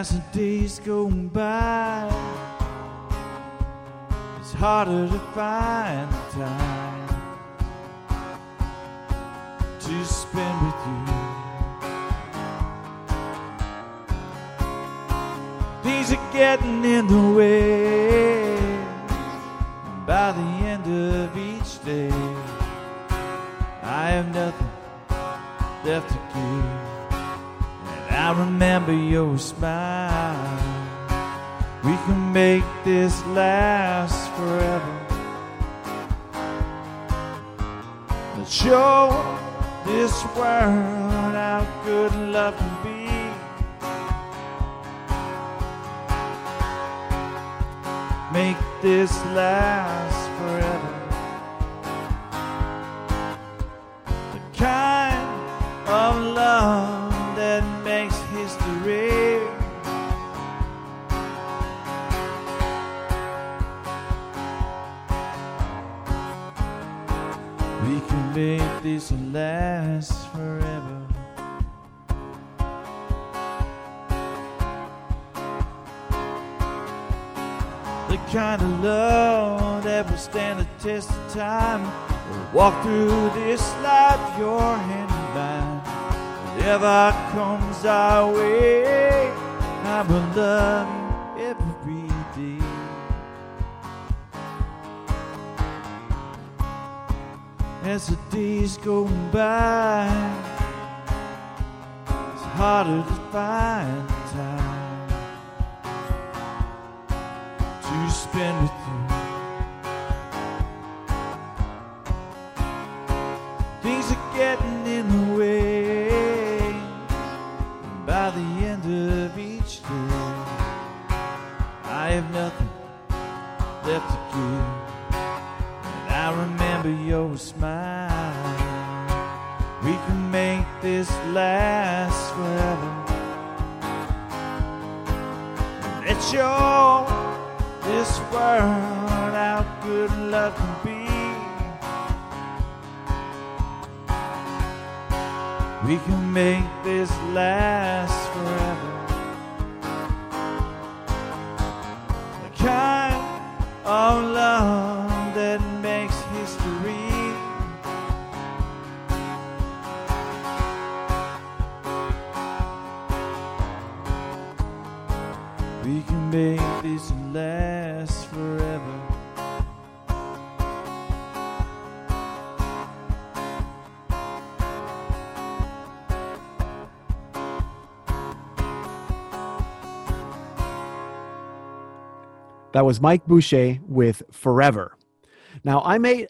S3: As the days go by, it's harder to find time to spend with you. Things are getting in the way. By the end of each day, I have nothing left to I remember your smile. We can make this last forever. Let's show this world how good love can be. Make this last forever. The kind of love history. We can make this last forever. The kind of love that will stand the test of time. We'll walk through this life, your hand. Whatever comes our way, I will love you every day. As the days go by, it's harder to find time to spend with you. Things are getting in the way, by the end of each day, I have nothing left to give. And I remember your smile. We can make this last forever. Let's show this world how good love can be. We can make this last That
S1: was Mike Boucher with Forever. Now, I made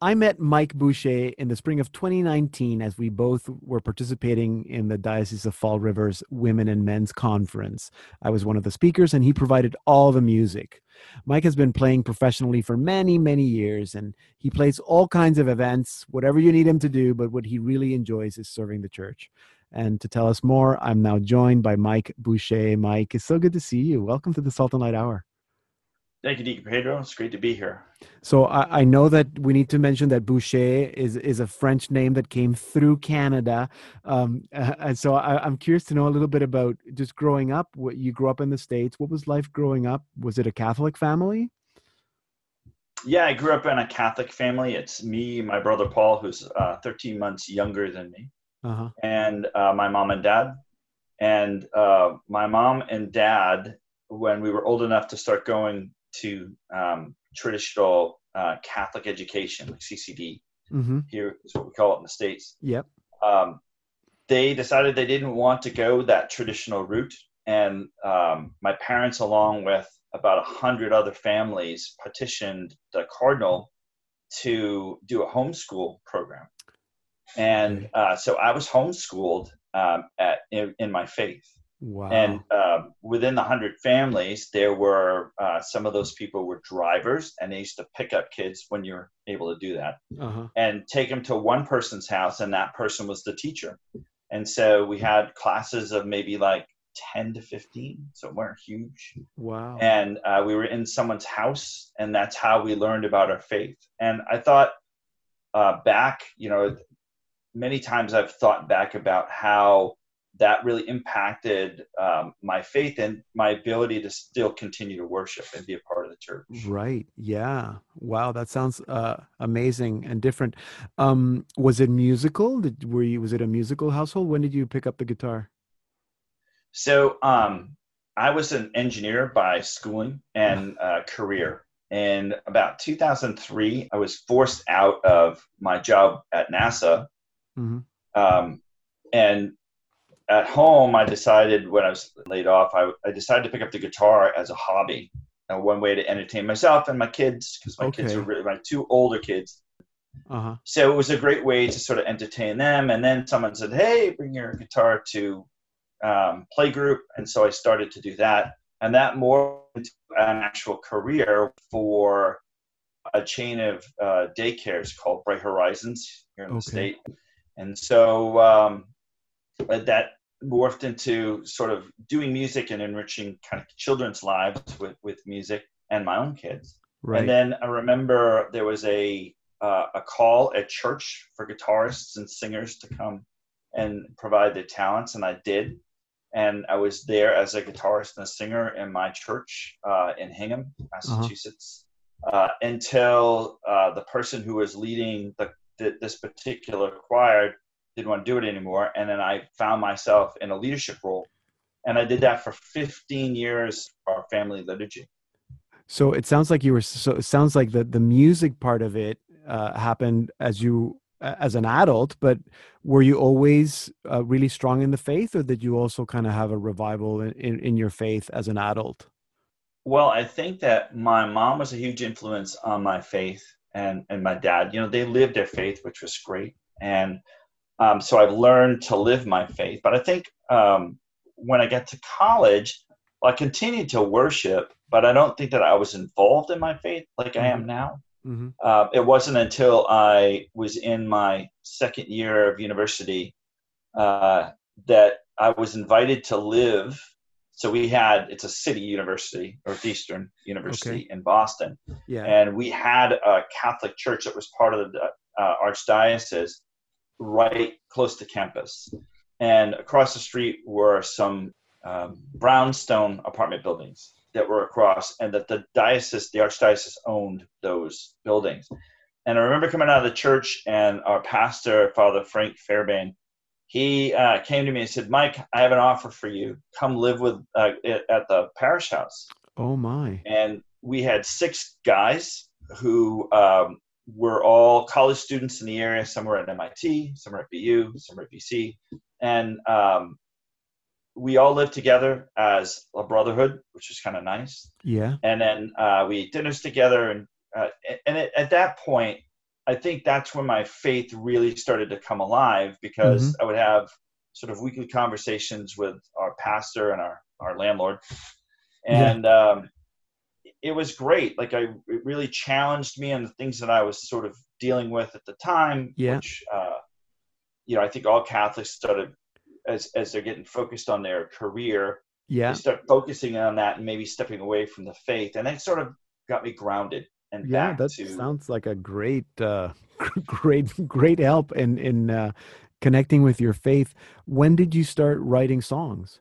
S1: I met Mike Boucher in the spring of 2019 as we both were participating in the Diocese of Fall River's Women and Men's Conference. I was one of the speakers and he provided all the music. Mike has been playing professionally for many, many years and he plays all kinds of events, whatever you need him to do, but what he really enjoys is serving the church. And to tell us more, I'm now joined by Mike Boucher. Mike, it's so good to see you. Welcome to the Salt and Light Hour.
S9: Thank you, Deacon Pedro. It's great to be here.
S1: So I, I, know that we need to mention that Boucher is is a French name that came through Canada, um, and so I, am curious to know a little bit about just growing up. What you grew up in the states? What was life growing up? Was it a Catholic family?
S9: Yeah, I grew up in a Catholic family. It's me, my brother Paul, who's uh, 13 months younger than me, uh-huh. and uh, my mom and dad. And uh, my mom and dad, when we were old enough to start going to um, traditional uh, Catholic education, like CCD. Mm-hmm. Here is what we call it in the states.
S1: Yep.
S9: Um, they decided they didn't want to go that traditional route, and um, my parents, along with about a hundred other families, petitioned the cardinal to do a homeschool program. And uh, so I was homeschooled um, at in, in my faith.
S1: Wow.
S9: And um, within the hundred families, there were uh, some of those people were drivers, and they used to pick up kids when you're able to do that, uh-huh. and take them to one person's house, and that person was the teacher. And so we had classes of maybe like 10 to 15, so weren't huge.
S1: Wow.
S9: And uh, we were in someone's house, and that's how we learned about our faith. And I thought uh, back, you know, many times I've thought back about how that really impacted um, my faith and my ability to still continue to worship and be a part of the church.
S1: Right. Yeah. Wow. That sounds uh, amazing and different. Um, was it musical? Did, were you? Was it a musical household? When did you pick up the guitar?
S9: So um, I was an engineer by schooling and uh, career. And about 2003, I was forced out of my job at NASA. Mm-hmm. Um, and at home, I decided when I was laid off, I, I decided to pick up the guitar as a hobby. And one way to entertain myself and my kids, because my okay. kids are really my two older kids. Uh-huh. So it was a great way to sort of entertain them. And then someone said, "Hey, bring your guitar to um, play group," and so I started to do that. And that morphed into an actual career for a chain of uh, daycares called Bright Horizons here in okay. the state. And so um, that morphed into sort of doing music and enriching kind of children's lives with, with music and my own kids. Right. And then I remember there was a uh, a call at church for guitarists and singers to come and provide their talents, and I did. And I was there as a guitarist and a singer in my church uh, in Hingham, Massachusetts, uh-huh. uh, until the person who was leading the, the, this particular choir didn't want to do it anymore. And then I found myself in a leadership role. And I did that for 15 years for our family liturgy.
S1: So it sounds like you were, so it sounds like the, the music part of it uh, happened as you, as an adult, but were you always uh, really strong in the faith or did you also kind of have a revival in, in, in your faith as an adult?
S9: Well, I think that my mom was a huge influence on my faith and, and my dad. You know, they lived their faith, which was great. And um, so I've learned to live my faith. But I think um, when I got to college, well, I continued to worship, but I don't think that I was involved in my faith like mm-hmm. I am mm-hmm. now. Mm-hmm. Uh, it wasn't until I was in my second year of university uh, that I was invited to live. So we had it's a city university, Northeastern University okay. in Boston, yeah. and we had a Catholic church that was part of the uh, archdiocese right close to campus. And across the street were some um, brownstone apartment buildings that were across, and that the diocese, the archdiocese, owned those buildings. And I remember coming out of the church, and our pastor, Father Frank Fairbairn, he uh, came to me and said, "Mike, I have an offer for you. Come live with uh, at the parish house."
S1: Oh my!
S9: And we had six guys who um, we're all college students in the area. Some were at MIT, some were at BU, some were at BC, and um, we all lived together as a brotherhood, which was kind of nice.
S1: Yeah.
S9: And then uh, we ate dinners together, and uh, and it, at that point, I think that's when my faith really started to come alive because I would have sort of weekly conversations with our pastor and our our landlord,
S1: Yeah.
S9: and um, it was great. Like I, it really challenged me on the things that I was sort of dealing with at the time.
S1: Yeah.
S9: Which, uh, you know, I think all Catholics started as as they're getting focused on their career,
S1: Yeah.
S9: they start focusing on that and maybe stepping away from the faith, and that sort of got me grounded and
S1: Yeah,
S9: back
S1: that
S9: to.
S1: sounds like a great, uh, great, great help in in uh, connecting with your faith. When did you start writing songs?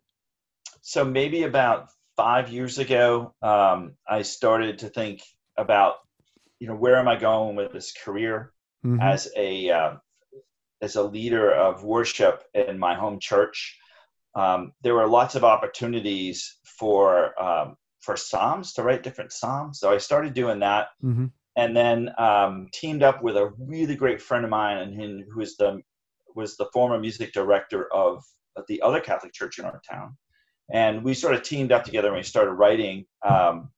S9: so maybe about five years ago, um, I started to think about, you know, where am I going with this career?
S1: Mhm.
S9: as a uh, as a leader of worship in my home church, um, there were lots of opportunities for um, for psalms to write different psalms. So I started doing that,
S1: Mhm.
S9: and then um, teamed up with a really great friend of mine, and who is the was the former music director of, of the other Catholic church in our town, and we sort of teamed up together and we started writing um,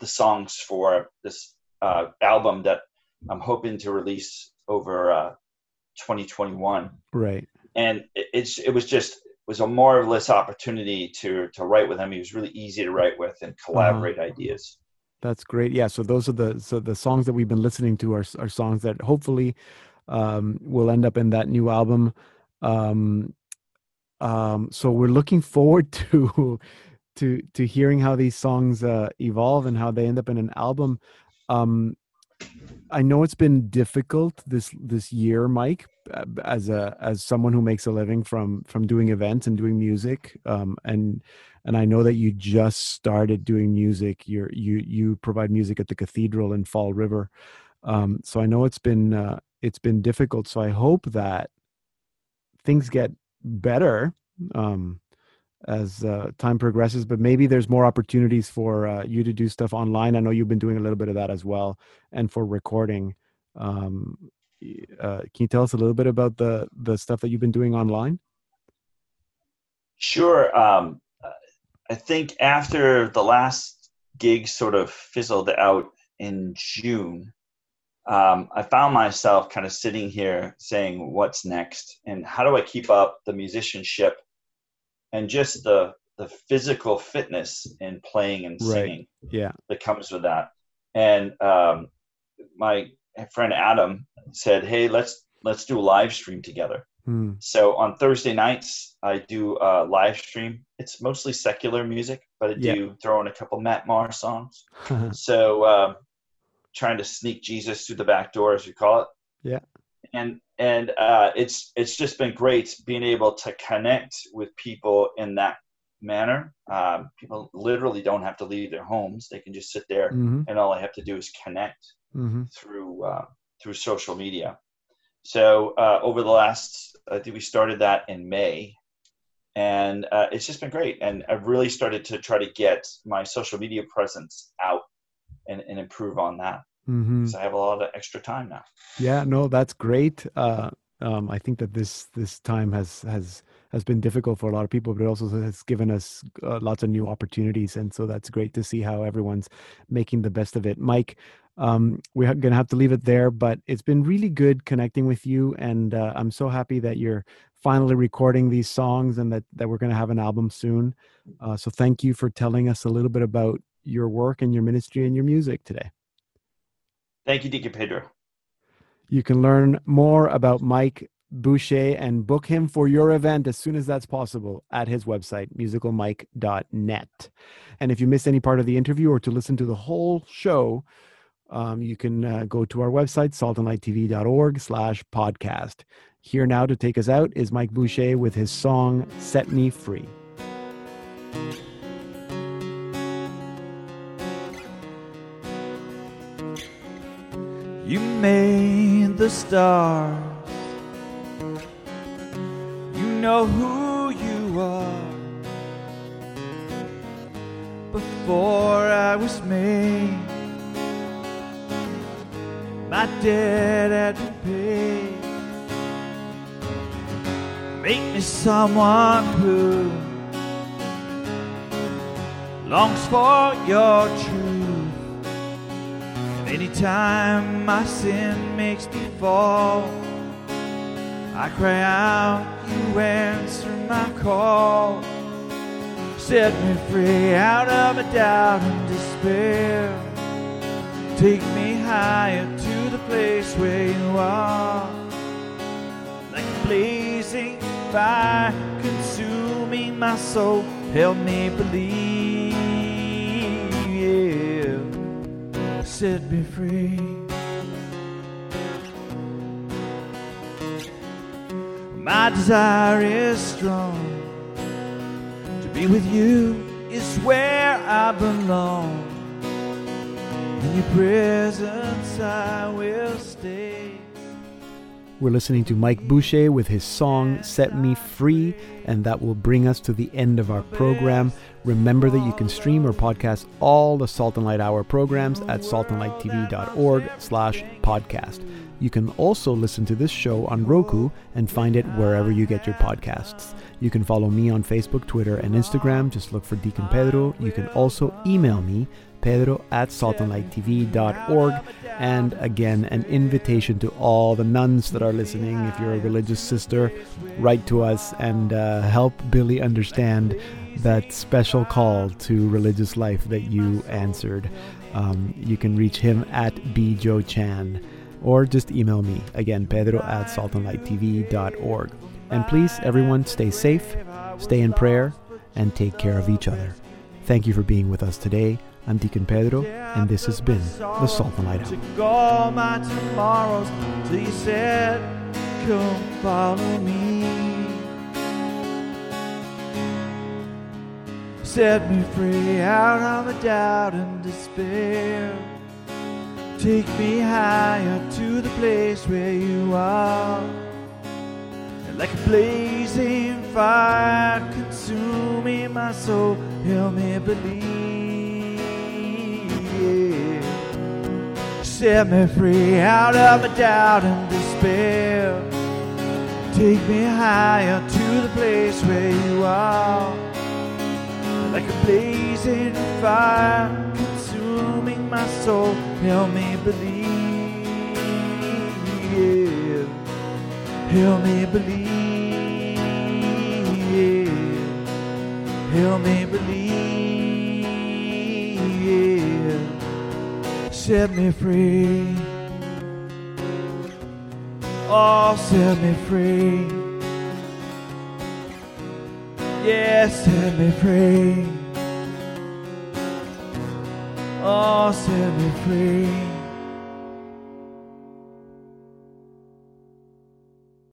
S9: the songs for this uh, album that I'm hoping to release over uh, 2021.
S1: Right.
S9: And it, it's it was just it was a marvelous opportunity to to write with him. He was really easy to write with and collaborate ideas.
S1: That's great. Yeah. So those are the so the songs that we've been listening to are are songs that hopefully um, will end up in that new album. Um, um, so we're looking forward to to to hearing how these songs uh, evolve and how they end up in an album. Um, I know it's been difficult this this year, Mike, uh, as a as someone who makes a living from from doing events and doing music, um, and and I know that you just started doing music. You're you you provide music at the cathedral in Fall River, um, so I know it's been uh, it's been difficult. So I hope that things get better um, as uh, time progresses. But maybe there's more opportunities for uh, you to do stuff online. I know you've been doing a little bit of that as well, and for recording. Um, uh, can you tell us a little bit about the the stuff that you've been doing online?
S9: Sure. Um, I think after the last gig sort of fizzled out in June, um, I found myself kind of sitting here saying, "What's next?" and how do I keep up the musicianship and just the the physical fitness in playing and
S1: Right.
S9: singing
S1: Yeah.
S9: that comes with that. And um, my friend Adam said, "Hey, let's let's do a live stream together."
S1: Hmm.
S9: So on Thursday nights, I do a live stream. It's mostly secular music, but I
S1: Yeah.
S9: do throw in a couple Matt Maher songs. so um, trying to sneak Jesus through the back door, as we call it.
S1: Yeah.
S9: And and uh, it's it's just been great being able to connect with people in that manner. Um, people literally don't have to leave their homes; they can just sit there,
S1: Mhm.
S9: and all I have to do is connect
S1: hmm
S9: through uh, through social media. So uh, over the last, I think we started that in May, and uh, it's just been great. And I've really started to try to get my social media presence out and, and improve on that
S1: hmm
S9: because I have a lot of extra time now.
S1: Yeah, no, that's great. Uh, um, I think that this this time has has has been difficult for a lot of people, but it also has given us uh, lots of new opportunities, and so that's great to see how everyone's making the best of it. Mike, um, we're gonna have to leave it there, but it's been really good connecting with you, and uh, I'm so happy that you're finally recording these songs and that that we're gonna have an album soon. Uh, so thank you for telling us a little bit about your work and your ministry and your music today.
S9: Thank you, Deacon Pedro.
S1: You can learn more about Mike Boucher and book him for your event as soon as that's possible at his website, musicalmike.net. And if you missed any part of the interview or to listen to the whole show, um, you can uh, go to our website, saltandlighttv.org slash podcast. Here now to take us out is Mike Boucher with his song, Set Me Free.
S3: You made the stars. You know who you are. Before I was made, my debt had been paid. Make me someone who longs for your truth. Anytime my sin makes me fall, I cry out, you answer my call. Set me free out of a doubt and despair. Take me higher to the place where you are. Like a blazing fire consuming my soul. Help me believe, Set me free. My desire is strong. To be with you is where I belong. In your presence I will stay.
S1: We're listening to Mike Boucher with his song Set Me Free, and that will bring us to the end of our program. Remember that you can stream or podcast all the Salt and Light Hour programs at saltandlighttv.org slash podcast. You can also listen to this show on Roku and find it wherever you get your podcasts. You can follow me on Facebook, Twitter, and Instagram. Just look for Deacon Pedro. You can also email me, pedro at saltandlighttv.org. And again, an invitation to all the nuns that are listening. If you're a religious sister, write to us and uh, help Billy understand that special call to religious life that you answered. Um, you can reach him at bjoechan or just email me again pedro at saltandlighttv.org and please everyone stay safe stay in prayer and take care of each other thank you for being with us today i'm deacon pedro and this has been the salt and light.
S3: Set me free out of the doubt and despair. Take me higher to the place where you are. Like a blazing fire consuming my soul, help me believe. Set me free out of the doubt and despair. Take me higher to the place where you are. Like a blazing fire consuming my soul, help me believe. Help me believe. Help me believe. Oh, yeah. Set me free. Oh, set me free. Yes, set me free. Oh, set me free.